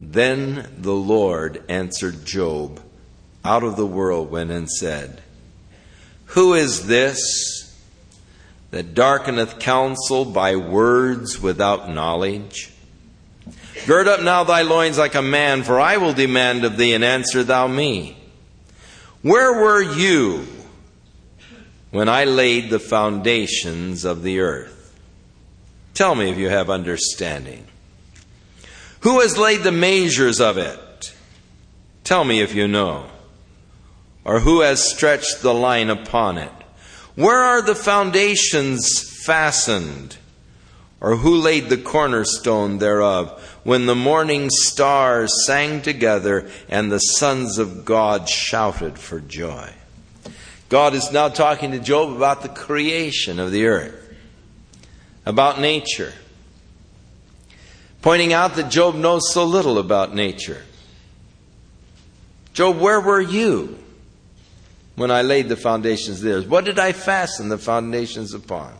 Then the Lord answered Job out of the whirlwind and said, Who is this that darkeneth counsel by words without knowledge? Gird up now thy loins like a man, for I will demand of thee, and answer thou me. Where were you when I laid the foundations of the earth? Tell me if you have understanding. Who has laid the measures of it? Tell me if you know. Or who has stretched the line upon it? Where are the foundations fastened? Or who laid the cornerstone thereof? When the morning stars sang together and the sons of God shouted for joy. God is now talking to Job about the creation of the earth, about nature pointing out that Job knows so little about nature. Job, where were you when I laid the foundations there? What did I fasten the foundations upon?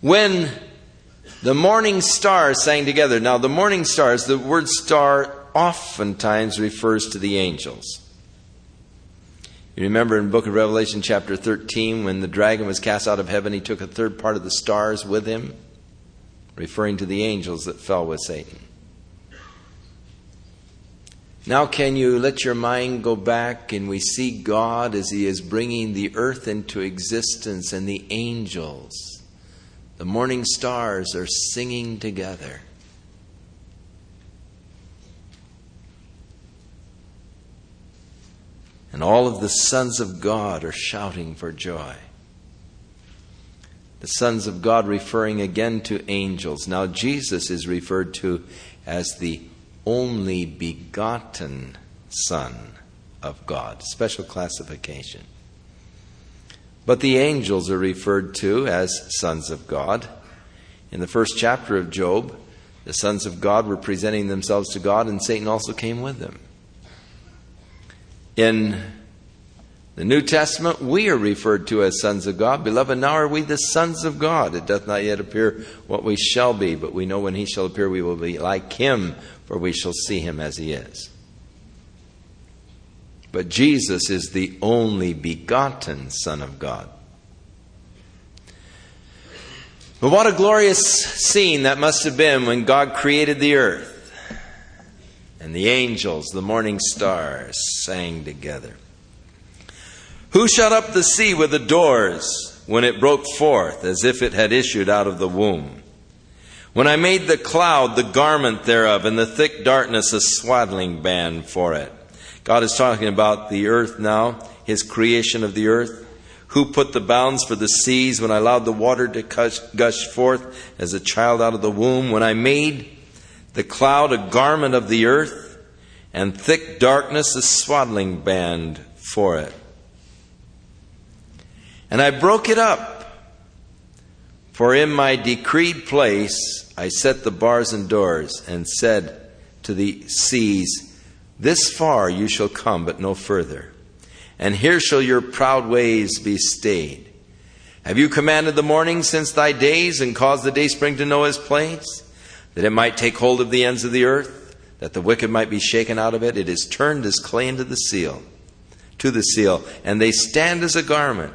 When the morning stars sang together, now the morning stars, the word star oftentimes refers to the angels. You remember in book of Revelation, chapter 13, when the dragon was cast out of heaven, he took a third part of the stars with him referring to the angels that fell with Satan. Now, can you let your mind go back and we see God as He is bringing the earth into existence and the angels? The morning stars are singing together. And all of the sons of God are shouting for joy the sons of God referring again to angels. Now, Jesus is referred to as the only begotten Son of God, special classification. But the angels are referred to as sons of God. In the first chapter of Job, the sons of God were presenting themselves to God, and Satan also came with them. In the New Testament, we are referred to as sons of God. Beloved, now are we the sons of God. It doth not yet appear what we shall be, but we know when he shall appear, we will be like him, for we shall see him as he is. But Jesus is the only begotten Son of God. But what a glorious scene that must have been when God created the earth. And the angels, the morning stars, sang together. Who shut up the sea with the doors when it broke forth as if it had issued out of the womb? When I made the cloud the garment thereof, and the thick darkness a swaddling band for it. God is talking about the earth now, His creation of the earth. Who put the bounds for the seas when I allowed the water to gush forth as a child out of the womb? When I made the cloud a garment of the earth, and thick darkness a swaddling band for it. And I broke it up. For in my decreed place I set the bars and doors, and said to the seas, This far you shall come, but no further. And here shall your proud ways be stayed. Have you commanded the morning since thy days, and caused the day spring to know his place, that it might take hold of the ends of the earth, that the wicked might be shaken out of it? It is turned as clay into the seal, to the seal, and they stand as a garment.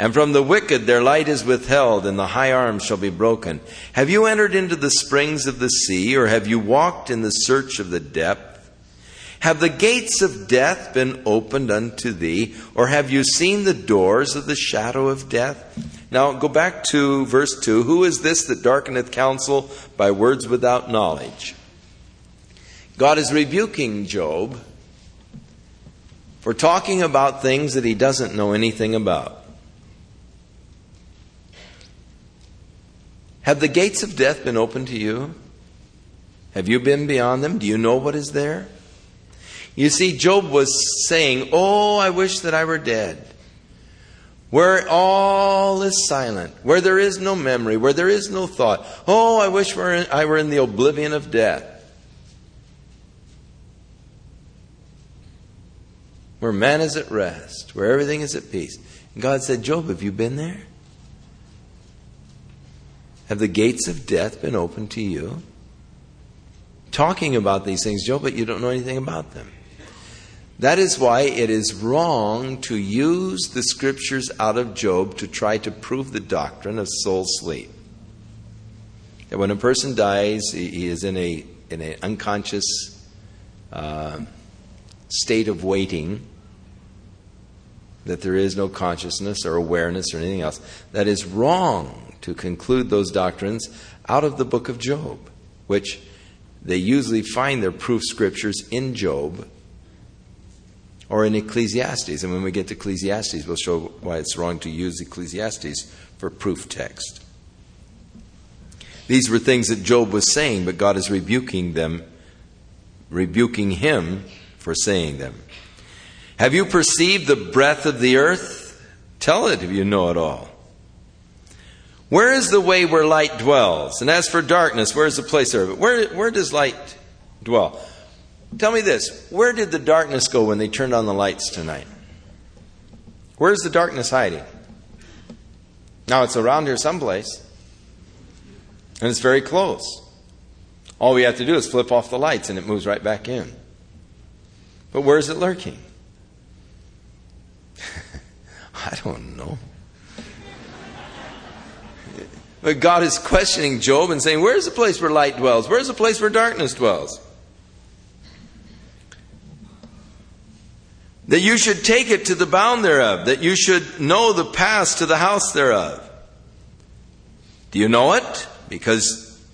And from the wicked their light is withheld, and the high arms shall be broken. Have you entered into the springs of the sea, or have you walked in the search of the depth? Have the gates of death been opened unto thee, or have you seen the doors of the shadow of death? Now go back to verse 2. Who is this that darkeneth counsel by words without knowledge? God is rebuking Job for talking about things that he doesn't know anything about. Have the gates of death been opened to you? Have you been beyond them? Do you know what is there? You see, Job was saying, Oh, I wish that I were dead. Where all is silent, where there is no memory, where there is no thought. Oh, I wish I were in the oblivion of death. Where man is at rest, where everything is at peace. And God said, Job, have you been there? Have the gates of death been opened to you? talking about these things, Job, but you don't know anything about them. That is why it is wrong to use the scriptures out of Job to try to prove the doctrine of soul sleep. That when a person dies, he is in a in an unconscious uh, state of waiting, that there is no consciousness or awareness or anything else. That is wrong to conclude those doctrines out of the book of Job, which they usually find their proof scriptures in Job or in Ecclesiastes. And when we get to Ecclesiastes, we'll show why it's wrong to use Ecclesiastes for proof text. These were things that Job was saying, but God is rebuking them, rebuking him for saying them. Have you perceived the breadth of the earth? Tell it if you know it all. Where is the way where light dwells? And as for darkness, where is the place of it? Where, where does light dwell? Tell me this where did the darkness go when they turned on the lights tonight? Where's the darkness hiding? Now it's around here someplace. And it's very close. All we have to do is flip off the lights and it moves right back in. But where is it lurking? I don't know. But God is questioning Job and saying, Where's the place where light dwells? Where's the place where darkness dwells? That you should take it to the bound thereof, that you should know the pass to the house thereof. Do you know it? because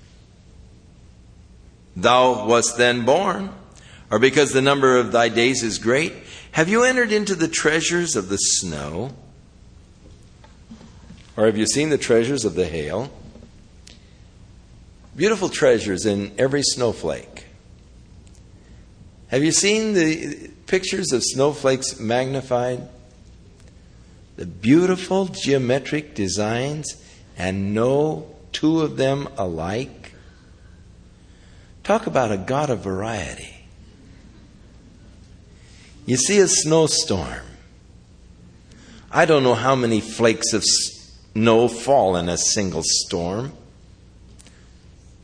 thou wast then born, or because the number of thy days is great? Have you entered into the treasures of the snow? Or have you seen the treasures of the hail? Beautiful treasures in every snowflake. Have you seen the pictures of snowflakes magnified? The beautiful geometric designs and no two of them alike? Talk about a God of variety. You see a snowstorm. I don't know how many flakes of snow fall in a single storm,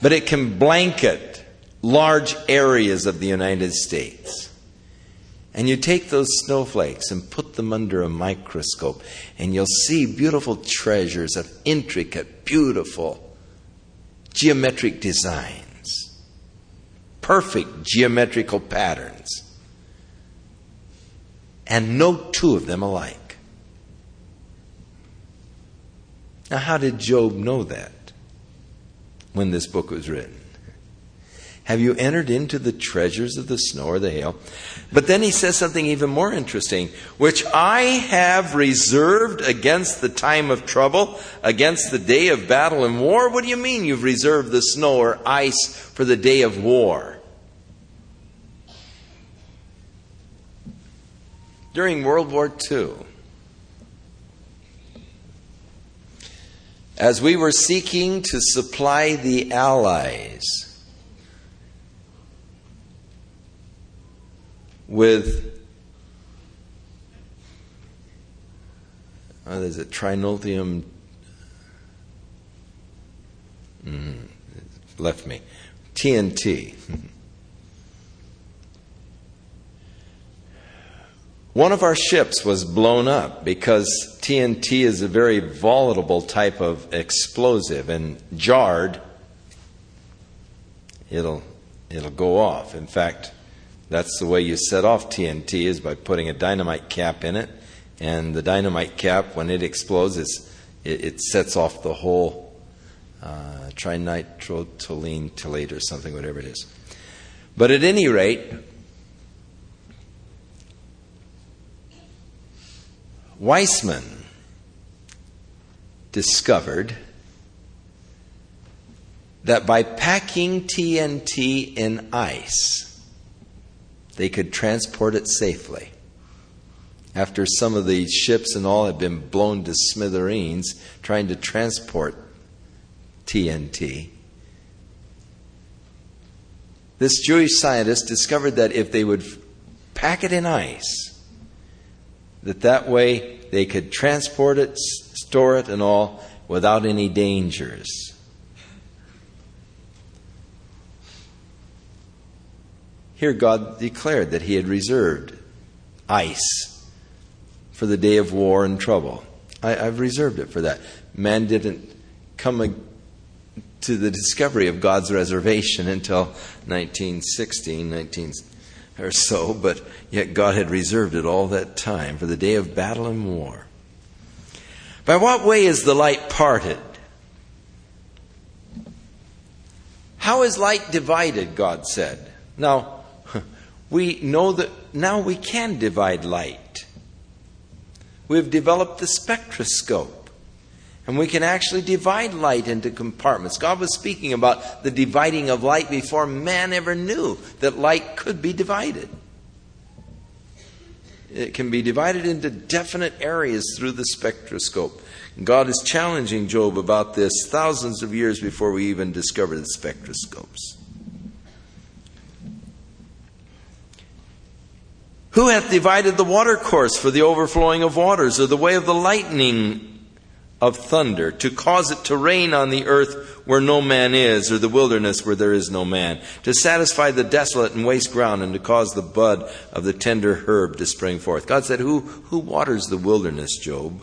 but it can blanket large areas of the United States. And you take those snowflakes and put them under a microscope, and you'll see beautiful treasures of intricate, beautiful, geometric designs, perfect geometrical patterns, and no two of them alike. Now, how did Job know that when this book was written? Have you entered into the treasures of the snow or the hail? But then he says something even more interesting, which I have reserved against the time of trouble, against the day of battle and war. What do you mean you've reserved the snow or ice for the day of war? During World War II, as we were seeking to supply the Allies with oh, there's a mm, left me TNT. One of our ships was blown up because TNT is a very volatile type of explosive and jarred it'll it'll go off. In fact, that's the way you set off TNT is by putting a dynamite cap in it, and the dynamite cap, when it explodes, it, it, sets off the whole uh, trinitrotoluene or something, whatever it is. But at any rate, Weizmann discovered that by packing TNT in ice, they could transport it safely. After some of the ships and all had been blown to smithereens trying to transport TNT, this Jewish scientist discovered that if they would pack it in ice, that that way they could transport it, store it, and all without any dangers. Here, God declared that He had reserved ice for the day of war and trouble. I, have reserved it for that. Man didn't come to the discovery of God's reservation until 1916, 19 or so, but yet God had reserved it all that time for the day of battle and war. By what way is the light parted? How is light divided, God said? Now, we know that now we can divide light. We've developed the spectroscope. And we can actually divide light into compartments. God was speaking about the dividing of light before man ever knew that light could be divided. It can be divided into definite areas through the spectroscope. God is challenging Job about this thousands of years before we even discovered the spectroscopes. Who hath divided the watercourse for the overflowing of waters, or the way of the lightning of thunder, to cause it to rain on the earth where no man is, or the wilderness where there is no man, to satisfy the desolate and waste ground, and to cause the bud of the tender herb to spring forth. God said, Who, who waters the wilderness, Job?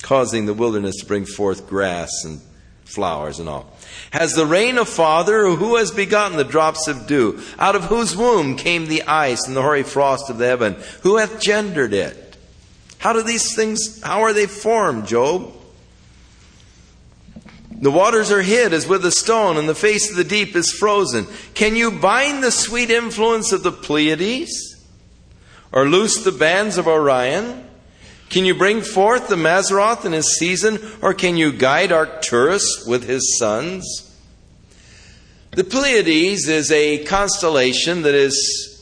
Causing the wilderness to bring forth grass and flowers and all. Has the rain a father, or who has begotten the drops of dew? Out of whose womb came the ice and the hoary frost of the heaven? Who hath gendered it? How do these things, how are they formed, Job? The waters are hid as with a stone, and the face of the deep is frozen. Can you bind the sweet influence of the Pleiades? Or loose the bands of Orion? Can you bring forth the Mazzaroth in his season, or can you guide Arcturus with his sons? The Pleiades is a constellation that is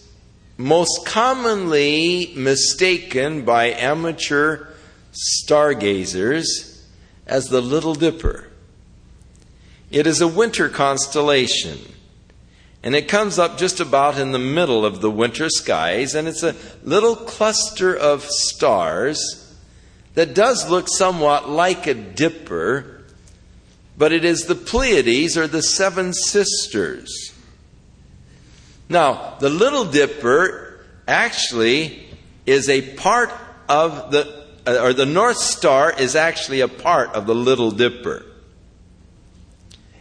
most commonly mistaken by amateur stargazers as the Little Dipper. It is a winter constellation, and it comes up just about in the middle of the winter skies, and it's a little cluster of stars that does look somewhat like a dipper, but it is the Pleiades or the seven sisters. Now, the Little Dipper actually is a part of the, uh, or the North Star is actually a part of the Little Dipper.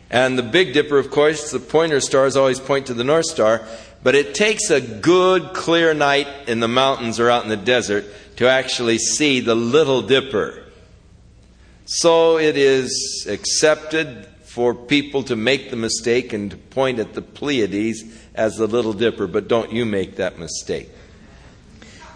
And the Big Dipper, of course, the pointer stars always point to the North Star, but it takes a good, clear night in the mountains or out in the desert to actually see the Little Dipper. So it is accepted for people to make the mistake and to point at the Pleiades as the Little Dipper, but don't you make that mistake.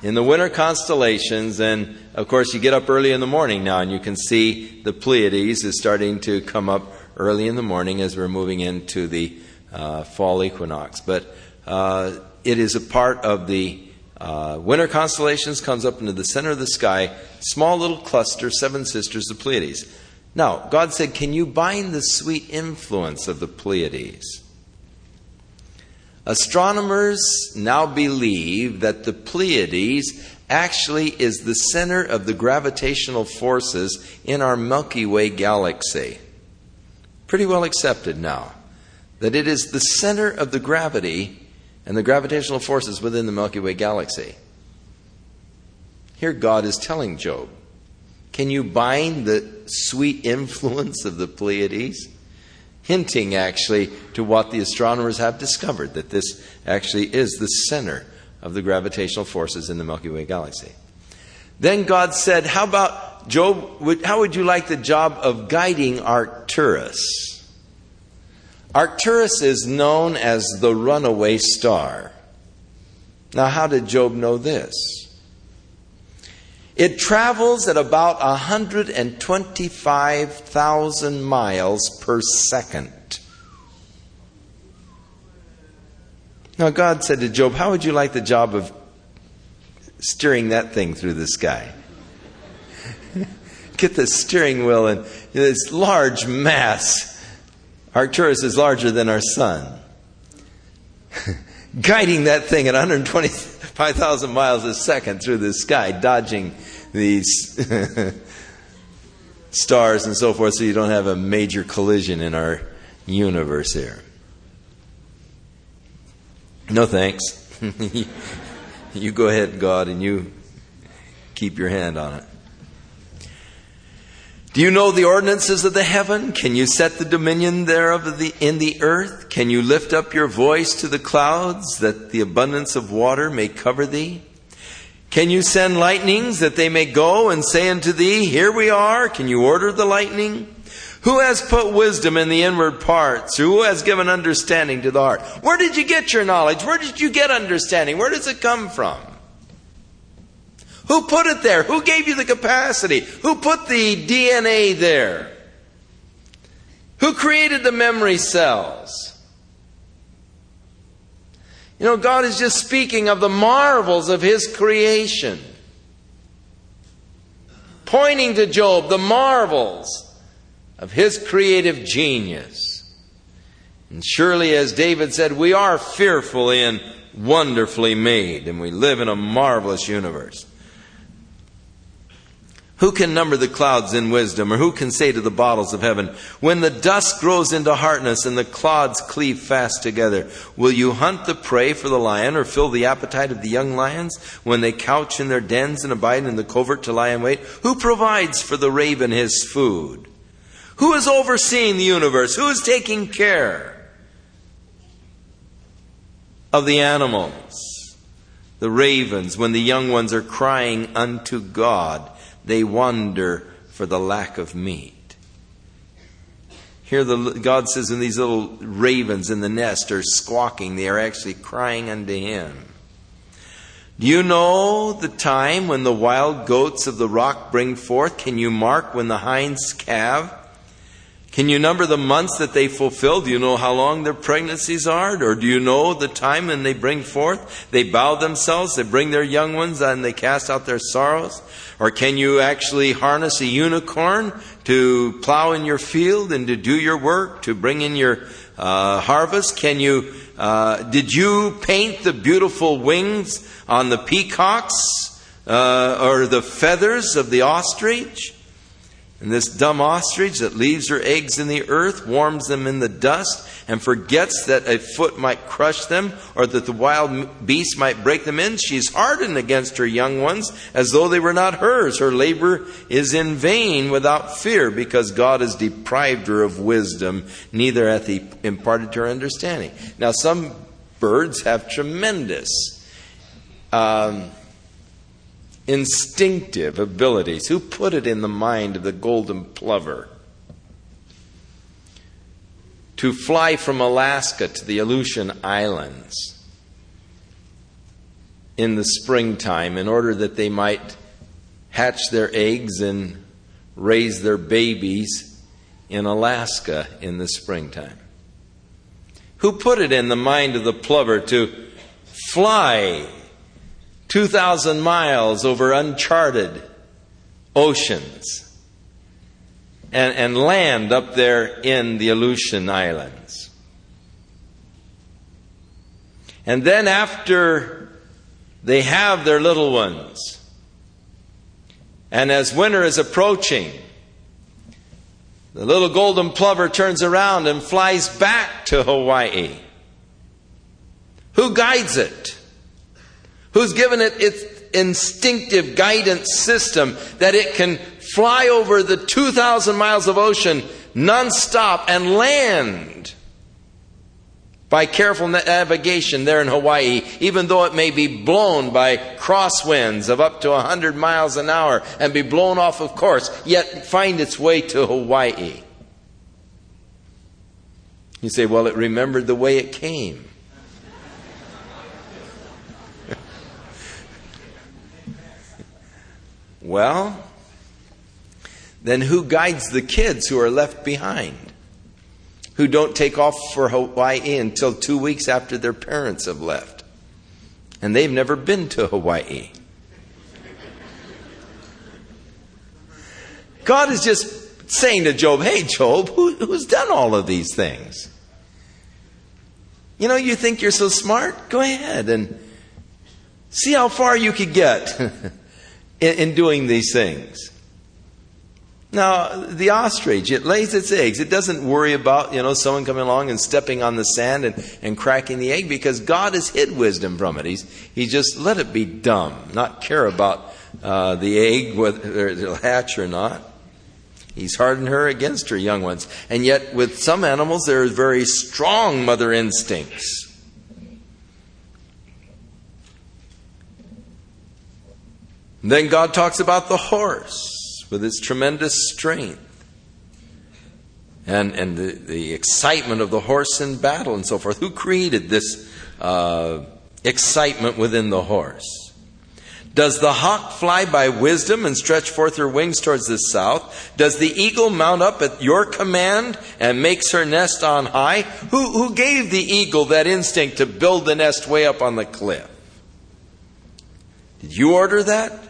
In the winter constellations, and of course, you get up early in the morning now, and you can see the Pleiades is starting to come up early in the morning as we're moving into the uh, fall equinox. But uh, it is a part of the uh, winter constellations, comes up into the center of the sky, small little cluster, seven sisters, the Pleiades. Now, God said, Can you bind the sweet influence of the Pleiades? Astronomers now believe that the Pleiades actually is the center of the gravitational forces in our Milky Way galaxy. Pretty well accepted now that it is the center of the gravity and the gravitational forces within the Milky Way galaxy. Here, God is telling Job, Can you bind the sweet influence of the Pleiades? Hinting actually to what the astronomers have discovered that this actually is the center of the gravitational forces in the Milky Way galaxy. Then God said, How about Job? How would you like the job of guiding Arcturus? Arcturus is known as the runaway star. Now, how did Job know this? It travels at about 125,000 miles per second. Now, God said to Job, How would you like the job of steering that thing through the sky? Get the steering wheel and this large mass. Arcturus is larger than our sun. Guiding that thing at 125,000 miles a second through the sky, dodging these stars and so forth so you don't have a major collision in our universe here. No thanks. you go ahead, God, and you keep your hand on it. Do you know the ordinances of the heaven? Can you set the dominion thereof the, in the earth? Can you lift up your voice to the clouds that the abundance of water may cover thee? Can you send lightnings that they may go and say unto thee, Here we are? Can you order the lightning? Who has put wisdom in the inward parts? Who has given understanding to the heart? Where did you get your knowledge? Where did you get understanding? Where does it come from? Who put it there? Who gave you the capacity? Who put the DNA there? Who created the memory cells? You know, God is just speaking of the marvels of His creation. Pointing to Job, the marvels of his creative genius. And surely, as David said, we are fearfully and wonderfully made, and we live in a marvelous universe. Who can number the clouds in wisdom, or who can say to the bottles of heaven, When the dust grows into hardness and the clods cleave fast together, will you hunt the prey for the lion, or fill the appetite of the young lions, when they couch in their dens and abide in the covert to lie in wait? Who provides for the raven his food? Who is overseeing the universe? Who is taking care of the animals? The ravens, when the young ones are crying unto God, they wonder for the lack of meat. Here, the, God says, when these little ravens in the nest are squawking, they are actually crying unto Him. Do you know the time when the wild goats of the rock bring forth? Can you mark when the hinds calve? Can you number the months that they fulfill? Do you know how long their pregnancies are? Or do you know the time when they bring forth? They bow themselves, they bring their young ones, and they cast out their sorrows? Or can you actually harness a unicorn to plow in your field and to do your work, to bring in your uh, harvest? Can you, uh, did you paint the beautiful wings on the peacocks uh, or the feathers of the ostrich? And this dumb ostrich that leaves her eggs in the earth, warms them in the dust, and forgets that a foot might crush them, or that the wild beast might break them in. She's hardened against her young ones as though they were not hers. Her labor is in vain without fear, because God has deprived her of wisdom, neither hath he imparted to her understanding. Now, some birds have tremendous. Um, instinctive abilities. Who put it in the mind of the golden plover? To fly from Alaska to the Aleutian Islands in the springtime in order that they might hatch their eggs and raise their babies in Alaska in the springtime. Who put it in the mind of the plover to fly 2,000 miles over uncharted oceans and, and land up there in the Aleutian Islands. And then, after they have their little ones, and as winter is approaching, the little golden plover turns around and flies back to Hawaii. Who guides it? Who's given it its instinctive guidance system that it can fly over the 2,000 miles of ocean nonstop and land by careful navigation there in Hawaii, even though it may be blown by crosswinds of up to 100 miles an hour and be blown off of course, yet find its way to Hawaii. You say, well, it remembered the way it came. Well, then who guides the kids who are left behind? Who don't take off for Hawaii until two weeks after their parents have left? And they've never been to Hawaii. God is just saying to Job, Hey, Job, who, who's done all of these things? You know, you think you're so smart? Go ahead and see how far you could get. in, in doing these things. Now, the ostrich, it lays its eggs. It doesn't worry about, you know, someone coming along and stepping on the sand and, and cracking the egg because God has hid wisdom from it. He's, he just let it be dumb, not care about uh, the egg, whether it'll hatch or not. He's hardened her against her young ones. And yet, with some animals, there are very strong mother instincts. Then God talks about the horse with its tremendous strength and, and the, the excitement of the horse in battle and so forth. Who created this uh, excitement within the horse? Does the hawk fly by wisdom and stretch forth her wings towards the south? Does the eagle mount up at your command and makes her nest on high? Who, who gave the eagle that instinct to build the nest way up on the cliff? Did you order that?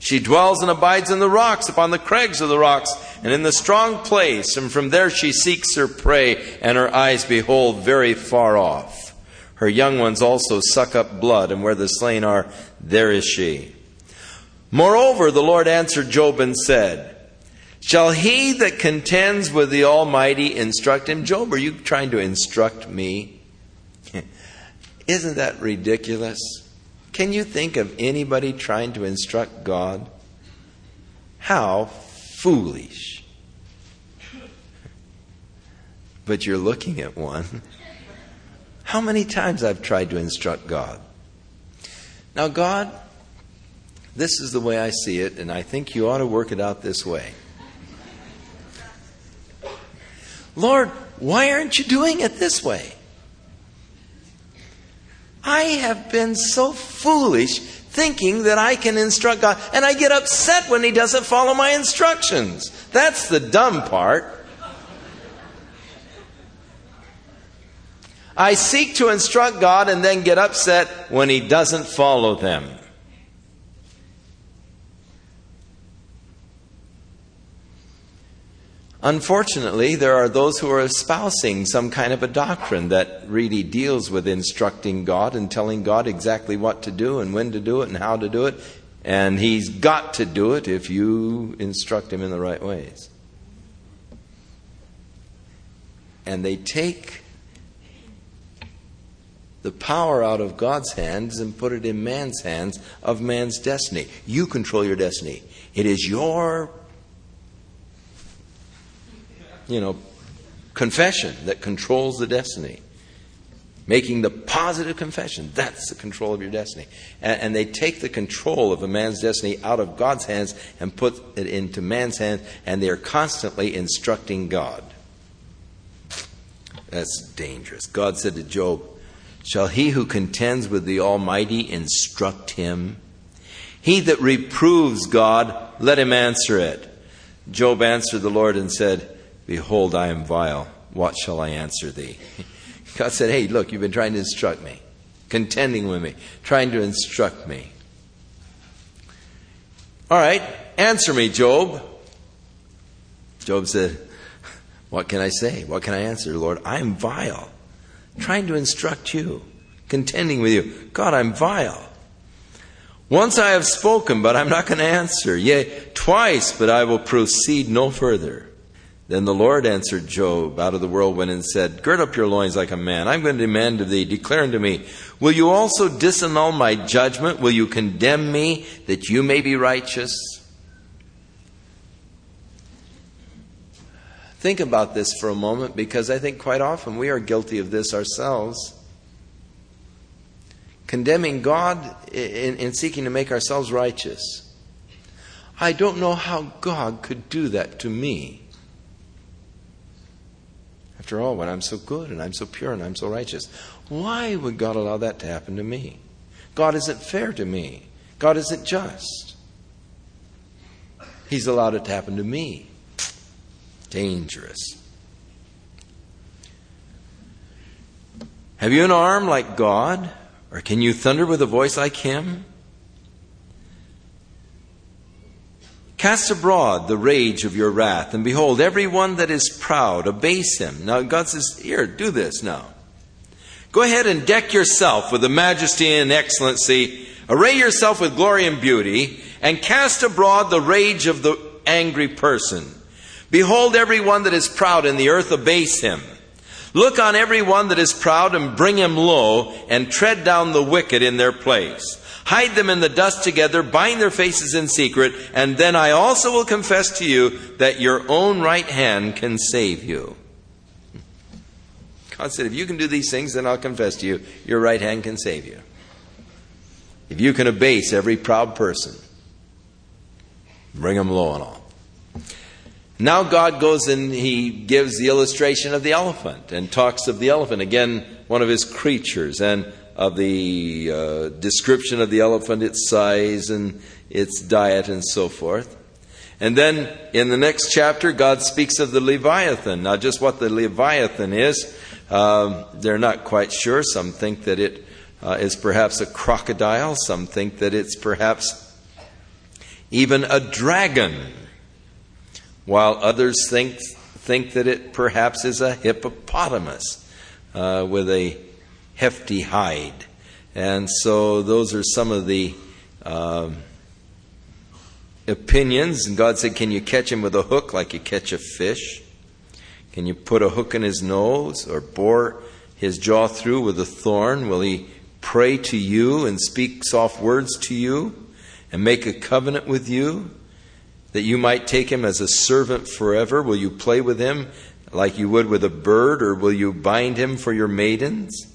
She dwells and abides in the rocks, upon the crags of the rocks, and in the strong place, and from there she seeks her prey, and her eyes behold very far off. Her young ones also suck up blood, and where the slain are, there is she. Moreover, the Lord answered Job and said, Shall he that contends with the Almighty instruct him? Job, are you trying to instruct me? Isn't that ridiculous? Can you think of anybody trying to instruct God? How foolish. But you're looking at one. How many times I've tried to instruct God? Now, God, this is the way I see it, and I think you ought to work it out this way. Lord, why aren't you doing it this way? I have been so foolish thinking that I can instruct God, and I get upset when He doesn't follow my instructions. That's the dumb part. I seek to instruct God and then get upset when He doesn't follow them. Unfortunately, there are those who are espousing some kind of a doctrine that really deals with instructing God and telling God exactly what to do and when to do it and how to do it. And He's got to do it if you instruct Him in the right ways. And they take the power out of God's hands and put it in man's hands of man's destiny. You control your destiny. It is your you know, confession that controls the destiny. Making the positive confession, that's the control of your destiny. And, and, they take the control of a man's destiny out of God's hands and put it into man's hands, and they are constantly instructing God. That's dangerous. God said to Job, Shall he who contends with the Almighty instruct him? He that reproves God, let him answer it. Job answered the Lord and said, Behold, I am vile. What shall I answer thee? God said, Hey, look, you've been trying to instruct me, contending with me, trying to instruct me. All right, answer me, Job. Job said, What can I say? What can I answer, Lord? I am vile, trying to instruct you, contending with you. God, I'm vile. Once I have spoken, but I'm not going to answer. Yea, twice, but I will proceed no further. Then the Lord answered Job out of the whirlwind and said, Gird up your loins like a man. I'm going to demand of thee, declare unto me, Will you also disannul my judgment? Will you condemn me that you may be righteous? Think about this for a moment because I think quite often we are guilty of this ourselves. Condemning God in, in seeking to make ourselves righteous. I don't know how God could do that to me. After all, when I'm so good and I'm so pure and I'm so righteous, why would God allow that to happen to me? God isn't fair to me. God isn't just. He's allowed it to happen to me. Dangerous. Have you an arm like God? Or can you thunder with a voice like Him? Cast abroad the rage of your wrath, and behold, every one that is proud, abase him. Now, God says, Here, do this now. Go ahead and deck yourself with the majesty and excellency, array yourself with glory and beauty, and cast abroad the rage of the angry person. Behold, every one that is proud in the earth abase him. Look on every one that is proud and bring him low, and tread down the wicked in their place. Hide them in the dust together, bind their faces in secret, and then I also will confess to you that your own right hand can save you. God said, If you can do these things, then I'll confess to you, your right hand can save you. If you can abase every proud person, bring them low and all. Now God goes and he gives the illustration of the elephant and talks of the elephant, again, one of his creatures. And of the uh, description of the elephant, its size and its diet, and so forth. And then in the next chapter, God speaks of the Leviathan. Now, just what the Leviathan is, um, they're not quite sure. Some think that it uh, is perhaps a crocodile, some think that it's perhaps even a dragon, while others think, think that it perhaps is a hippopotamus uh, with a hefty hide. And so those are some of the um, opinions. And God said, Can you catch him with a hook like you catch a fish? Can you put a hook in his nose or bore his jaw through with a thorn? Will he pray to you and speak soft words to you and make a covenant with you that you might take him as a servant forever? Will you play with him like you would with a bird, or will you bind him for your maidens?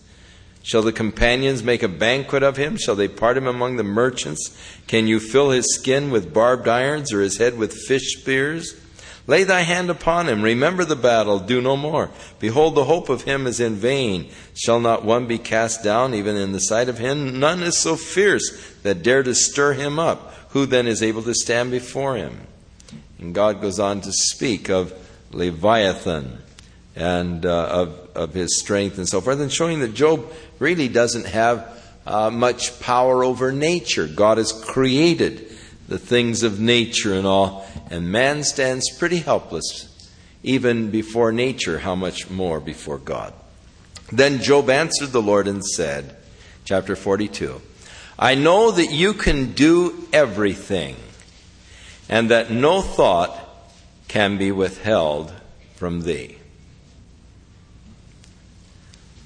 Shall the companions make a banquet of him? Shall they part him among the merchants? Can you fill his skin with barbed irons or his head with fish spears? Lay thy hand upon him. Remember the battle. Do no more. Behold, the hope of him is in vain. Shall not one be cast down even in the sight of him? None is so fierce that dare to stir him up. Who then is able to stand before him? And God goes on to speak of Leviathan and uh, of, of his strength and so forth, and showing that Job really doesn't have uh, much power over nature. God has created the things of nature and all, and man stands pretty helpless even before nature, how much more before God. Then Job answered the Lord and said, chapter 42, I know that you can do everything, and that no thought can be withheld from thee.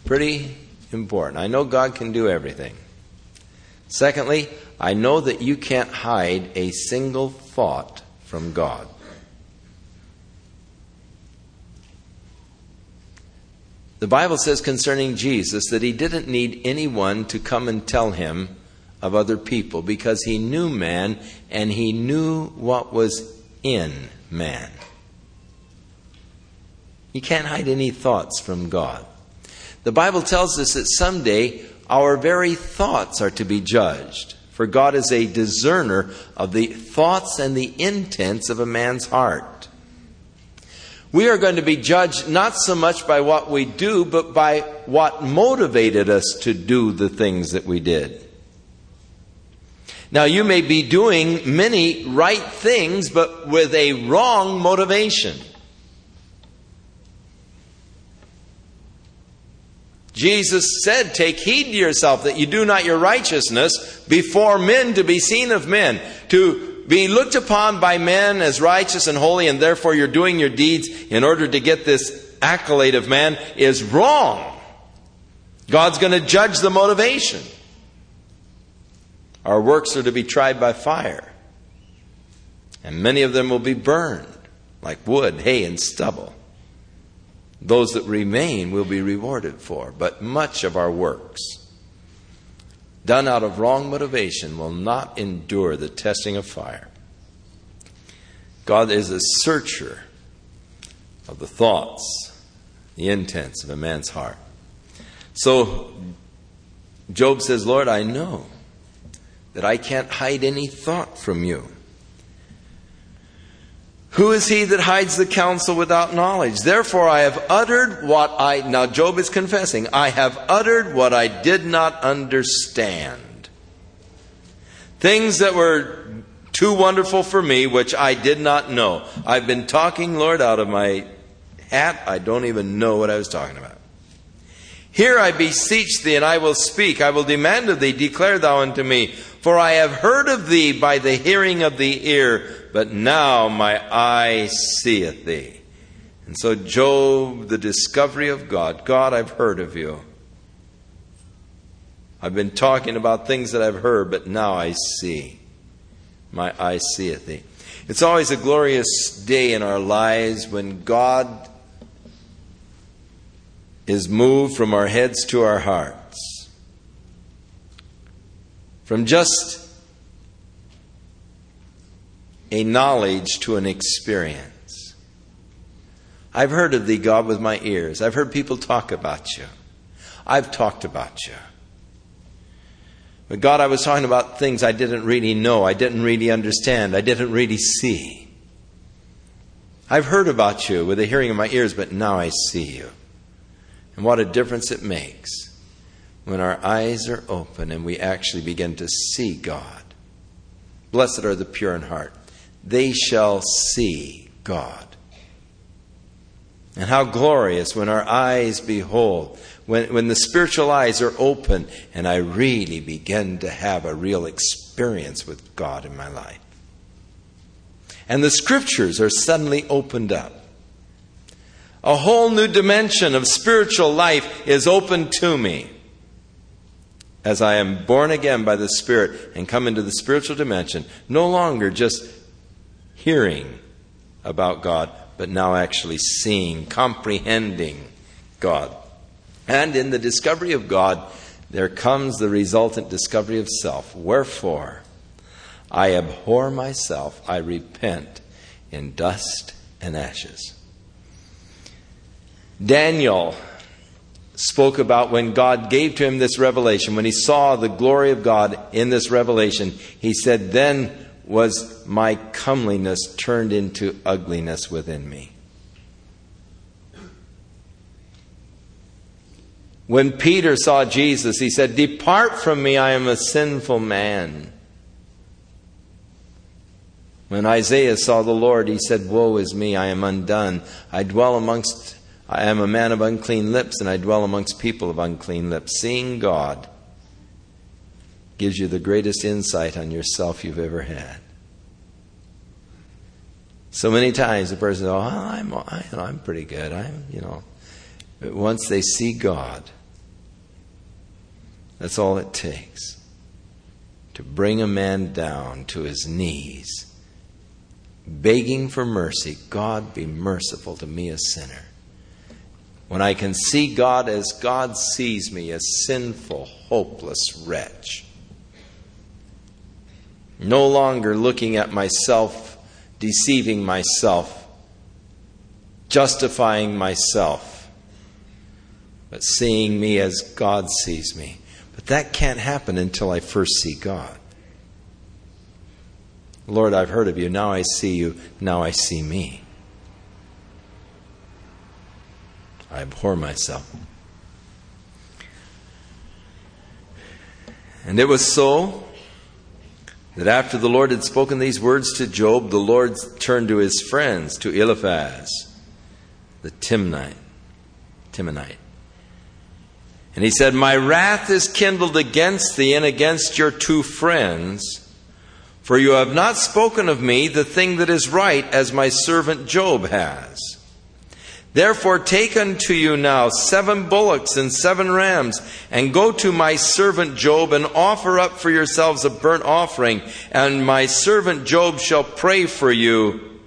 Pretty important. I know God can do everything. Secondly, I know that you can't hide a single thought from God. The Bible says concerning Jesus that he didn't need anyone to come and tell him of other people because he knew man and he knew what was in man. You can't hide any thoughts from God. The Bible tells us that someday our very thoughts are to be judged. For God is a discerner of the thoughts and the intents of a man's heart. We are going to be judged not so much by what we do, but by what motivated us to do the things that we did. Now, you may be doing many right things, but with a wrong motivation. Jesus said, Take heed to yourself that you do not your righteousness before men to be seen of men, to be looked upon by men as righteous and holy, and therefore you're doing your deeds in order to get this accolade of man is wrong. God's going to judge the motivation. Our works are to be tried by fire, and many of them will be burned like wood, hay, and stubble. Those that remain will be rewarded for. But much of our works, done out of wrong motivation, will not endure the testing of fire. God is a searcher of the thoughts, the intents of a man's heart. So Job says, Lord, I know that I can't hide any thought from you. Who is he that hides the counsel without knowledge? Therefore I have uttered what I, now Job is confessing, I have uttered what I did not understand. Things that were too wonderful for me, which I did not know. I've been talking, Lord, out of my hat. I don't even know what I was talking about. Here I beseech thee, and I will speak. I will demand of thee, declare thou unto me. For I have heard of thee by the hearing of the ear, but now my eye seeth thee. And so, Job, the discovery of God God, I've heard of you. I've been talking about things that I've heard, but now I see. My eye seeth thee. It's always a glorious day in our lives when God is moved from our heads to our hearts. From just a knowledge to an experience. I've heard of thee, God, with my ears. I've heard people talk about you. I've talked about you. But God, I was talking about things I didn't really know, I didn't really understand, I didn't really see. I've heard about you with the hearing of my ears, but now I see you. And what a difference it makes when our eyes are open and we actually begin to see God. Blessed are the pure in heart, they shall see God. And how glorious when our eyes behold, when, when the spiritual eyes are open and I really begin to have a real experience with God in my life. And the scriptures are suddenly opened up. A whole new dimension of spiritual life is open to me as I am born again by the Spirit and come into the spiritual dimension, no longer just hearing about God, but now actually seeing, comprehending God. And in the discovery of God, there comes the resultant discovery of self. Wherefore, I abhor myself, I repent in dust and ashes. Daniel spoke about when God gave to him this revelation, when he saw the glory of God in this revelation, he said, Then was my comeliness turned into ugliness within me. When Peter saw Jesus, he said, Depart from me, I am a sinful man. When Isaiah saw the Lord, he said, Woe is me, I am undone. I dwell amongst, I am a man of unclean lips, and I dwell amongst people of unclean lips. Seeing God gives you the greatest insight on yourself you've ever had. So many times the person "Oh, I'm, I, I'm pretty good. I'm, you know." But once they see God, that's all it takes to bring a man down to his knees, begging for mercy. God, be merciful to me, a sinner. When I can see God as God sees me, a sinful, hopeless wretch. No longer looking at myself, deceiving myself, justifying myself, but seeing me as God sees me But that can't happen until I first see God. Lord, I've heard of you. Now I see you. Now I see me. I abhor myself. And it was so that after the Lord had spoken these words to Job, the Lord turned to his friends, to Eliphaz, the Timnite, Temanite. And he said, My wrath is kindled against thee and against your two friends, for you have not spoken of me the thing that is right, as my servant Job has. Therefore, take unto you now seven bullocks and seven rams, and go to my servant Job, and offer up for yourselves a burnt offering, and my servant Job shall pray for you.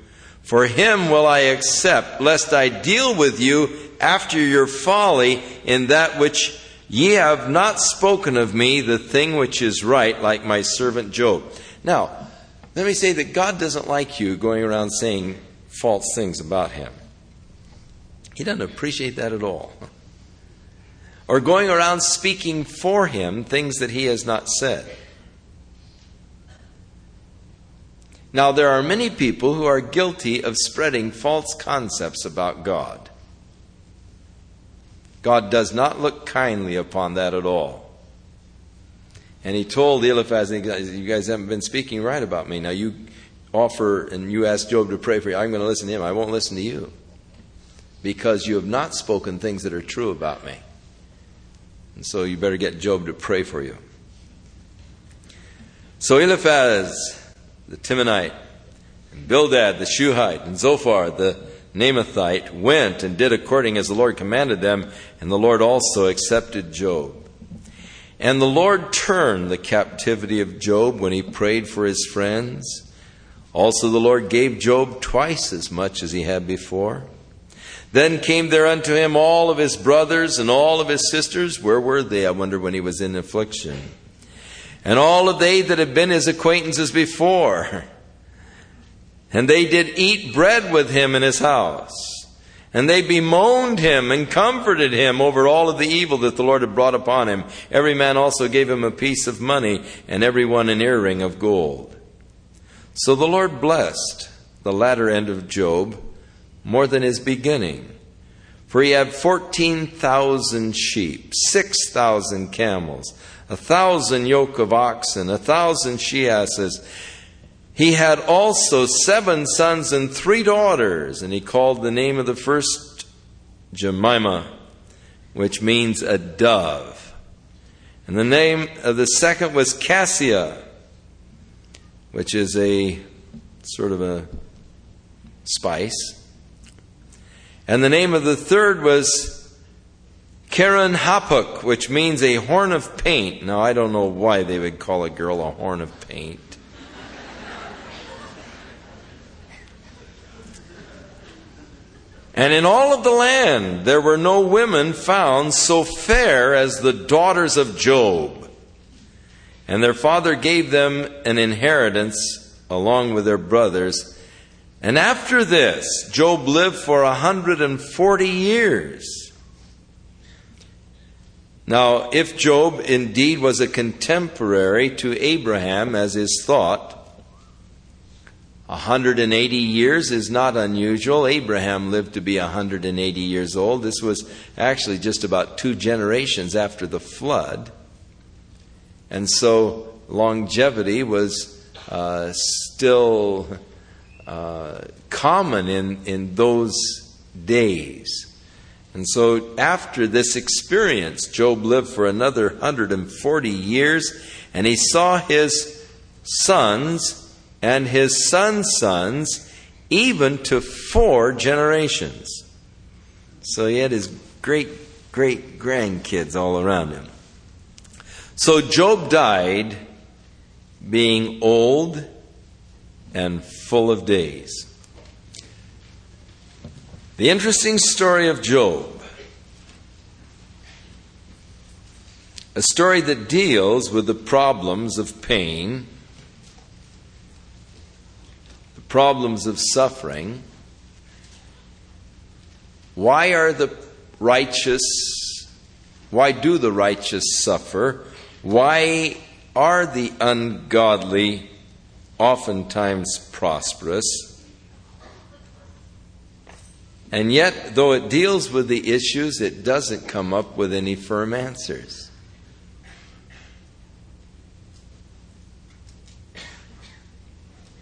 For him will I accept, lest I deal with you after your folly in that which Ye have not spoken of me the thing which is right, like my servant Job. Now, let me say that God doesn't like you going around saying false things about him. He doesn't appreciate that at all. Or going around speaking for him things that he has not said. Now, there are many people who are guilty of spreading false concepts about God. God does not look kindly upon that at all. And he told Eliphaz, You guys haven't been speaking right about me. Now you offer and you ask Job to pray for you. I'm going to listen to him. I won't listen to you. Because you have not spoken things that are true about me. And so you better get Job to pray for you. So Eliphaz, the Temanite, And Bildad the Shuhite and Zophar the Naamathite went and did according as the Lord commanded them, and the Lord also accepted Job. And the Lord turned the captivity of Job when he prayed for his friends. Also, the Lord gave Job twice as much as he had before. Then came there unto him all of his brothers and all of his sisters. Where were they? I wonder when he was in affliction. And all of they that had been his acquaintances before. And they did eat bread with him in his house. And they bemoaned him and comforted him over all of the evil that the Lord had brought upon him. Every man also gave him a piece of money, and every one an earring of gold. So the Lord blessed the latter end of Job more than his beginning. For he had 14,000 sheep, 6,000 camels, a thousand yoke of oxen, a thousand she asses. He had also seven sons and three daughters, and he called the name of the first Jemima, which means a dove. And the name of the second was Cassia, which is a sort of a spice. And the name of the third was Keren-happuch, which means a horn of paint. Now, I don't know why they would call a girl a horn of paint. And in all of the land there were no women found so fair as the daughters of Job. And their father gave them an inheritance along with their brothers and after this, Job lived for a 140 years. Now, if Job indeed was a contemporary to Abraham, as is thought, 180 years is not unusual. Abraham lived to be 180 years old. This was actually just about two generations after the flood. And so longevity was uh, still uh, common in, in those days. And so, after this experience, Job lived for another 140 years, and he saw his sons and his sons' sons even to four generations. So, he had his great great grandkids all around him. So, Job died being old and full of days. The interesting story of Job, a story that deals with the problems of pain, the problems of suffering. Why are the righteous, why do the righteous suffer? Why are the ungodly oftentimes prosperous. And yet, though it deals with the issues, it doesn't come up with any firm answers.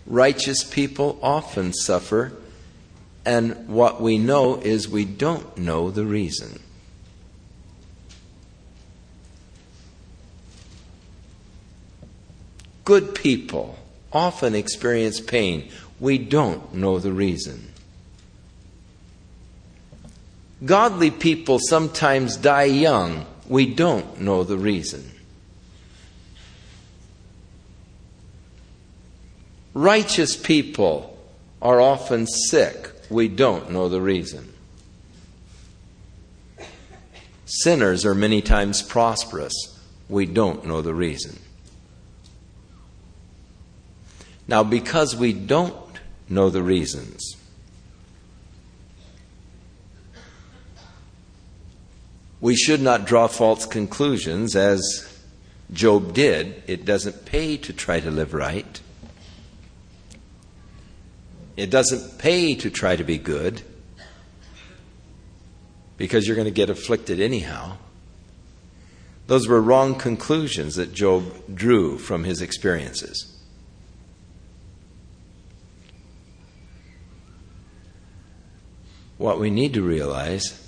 Righteous people often suffer, and what we know is we don't know the reason. Good people often experience pain. We don't know the reason. Godly people sometimes die young. We don't know the reason. Righteous people are often sick. We don't know the reason. Sinners are many times prosperous. We don't know the reason. Now, because we don't know the reasons, we should not draw false conclusions as Job did. It doesn't pay to try to live right. It doesn't pay to try to be good because you're going to get afflicted anyhow. Those were wrong conclusions that Job drew from his experiences. What we need to realize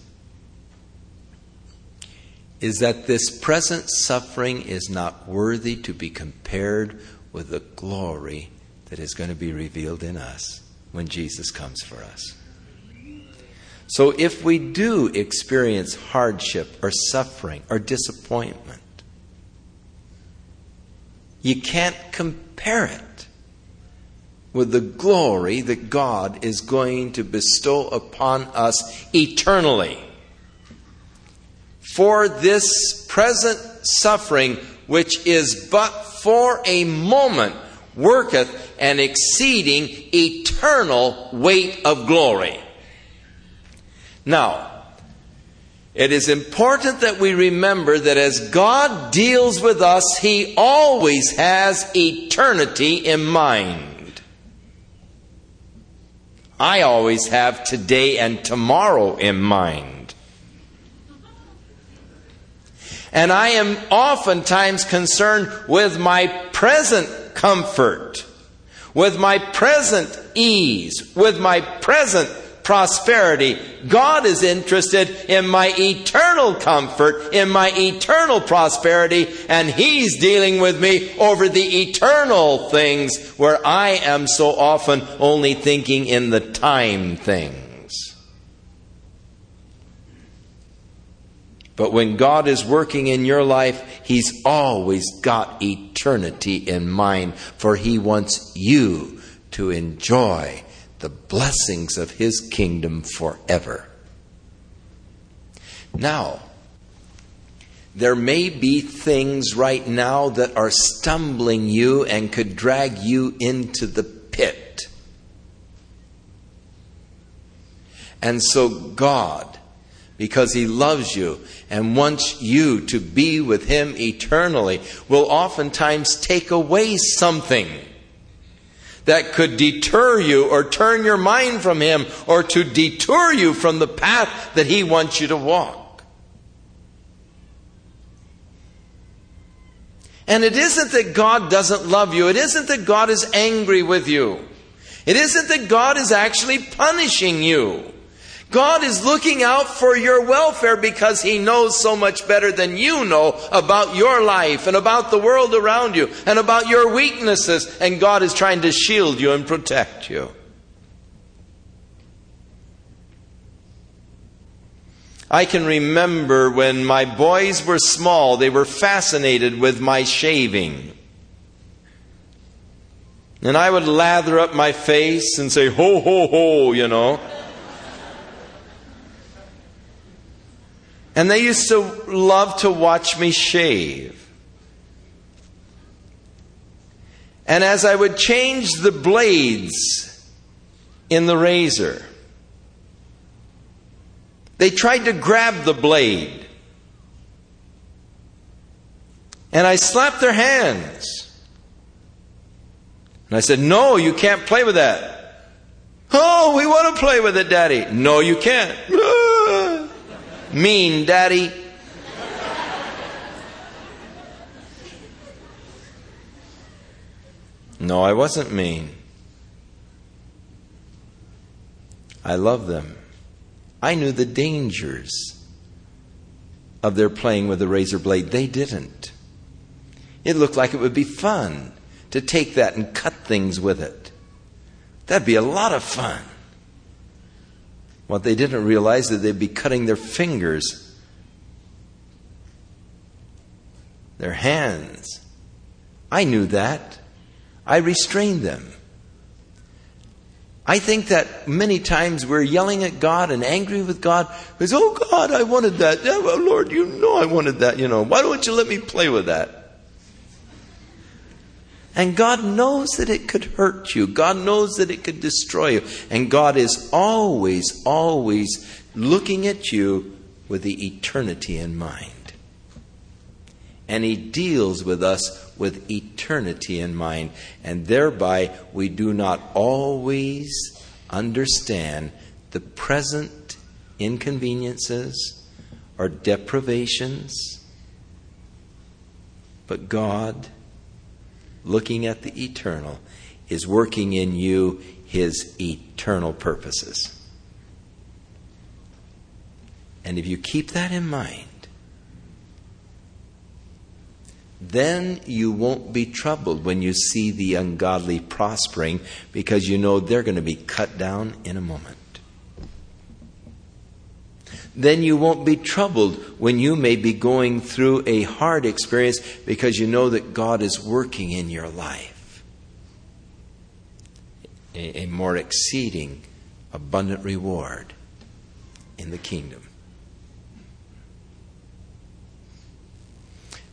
is that this present suffering is not worthy to be compared with the glory that is going to be revealed in us when Jesus comes for us. So if we do experience hardship or suffering or disappointment, you can't compare it with the glory that God is going to bestow upon us eternally. For this present suffering, which is but for a moment, worketh an exceeding eternal weight of glory. Now, it is important that we remember that as God deals with us, He always has eternity in mind. I always have today and tomorrow in mind. And I am oftentimes concerned with my present comfort, with my present ease, with my present prosperity. God is interested in my eternal comfort, in my eternal prosperity, and He's dealing with me over the eternal things where I am so often only thinking in the time things. But when God is working in your life, He's always got eternity in mind, for He wants you to enjoy the blessings of his kingdom forever. Now, there may be things right now that are stumbling you and could drag you into the pit. And so, God, because He loves you and wants you to be with Him eternally, will oftentimes take away something that could deter you or turn your mind from Him or to detour you from the path that He wants you to walk. And it isn't that God doesn't love you. It isn't that God is angry with you. It isn't that God is actually punishing you. God is looking out for your welfare because He knows so much better than you know about your life and about the world around you and about your weaknesses, and God is trying to shield you and protect you. I can remember when my boys were small, they were fascinated with my shaving. And I would lather up my face and say, ho, ho, ho, you know. And they used to love to watch me shave. And as I would change the blades in the razor, they tried to grab the blade. And I slapped their hands. And I said, No, you can't play with that. Oh, we want to play with it, Daddy. No, you can't. Mean, Daddy. No, I wasn't mean. I love them. I knew the dangers of their playing with a razor blade. They didn't. It looked like it would be fun to take that and cut things with it. That'd be a lot of fun. What they didn't realize is that they'd be cutting their fingers, their hands. I knew that. I restrained them. I think that many times we're yelling at God and angry with God because, oh God, I wanted that. Yeah, well, Lord, you know I wanted that. You know, why don't you let me play with that? And God knows that it could hurt you. God knows that it could destroy you. And God is always, always looking at you with the eternity in mind. And He deals with us with eternity in mind. And thereby, we do not always understand the present inconveniences or deprivations. But God looking at the eternal, is working in you his eternal purposes. And if you keep that in mind, then you won't be troubled when you see the ungodly prospering because you know they're going to be cut down in a moment. Then you won't be troubled when you may be going through a hard experience because you know that God is working in your life. A, a more exceeding, abundant reward in the kingdom.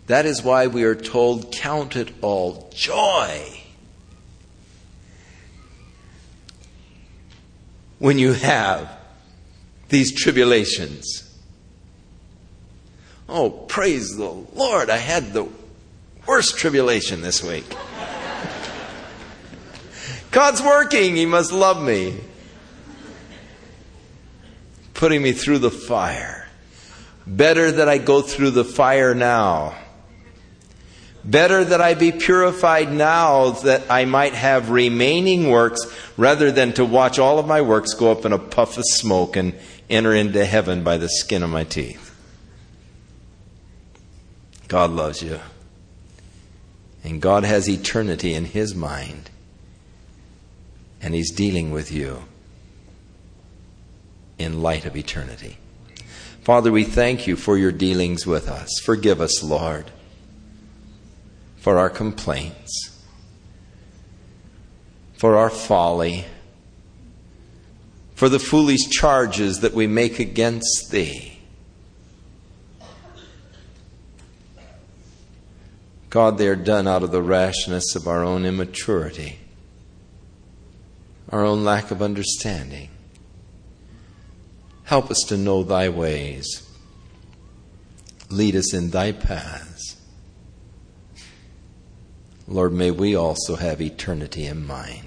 That is why we are told, Count it all joy when you have these tribulations. Oh, praise the Lord, I had the worst tribulation this week. God's working, He must love me. Putting me through the fire. Better that I go through the fire now Better that I be purified now that I might have remaining works rather than to watch all of my works go up in a puff of smoke and enter into heaven by the skin of my teeth. God loves you. And God has eternity in His mind. And He's dealing with you in light of eternity. Father, we thank you for your dealings with us. Forgive us, Lord for our complaints, for our folly, for the foolish charges that we make against Thee. God, they are done out of the rashness of our own immaturity, our own lack of understanding. Help us to know Thy ways. Lead us in Thy paths. Lord, may we also have eternity in mind.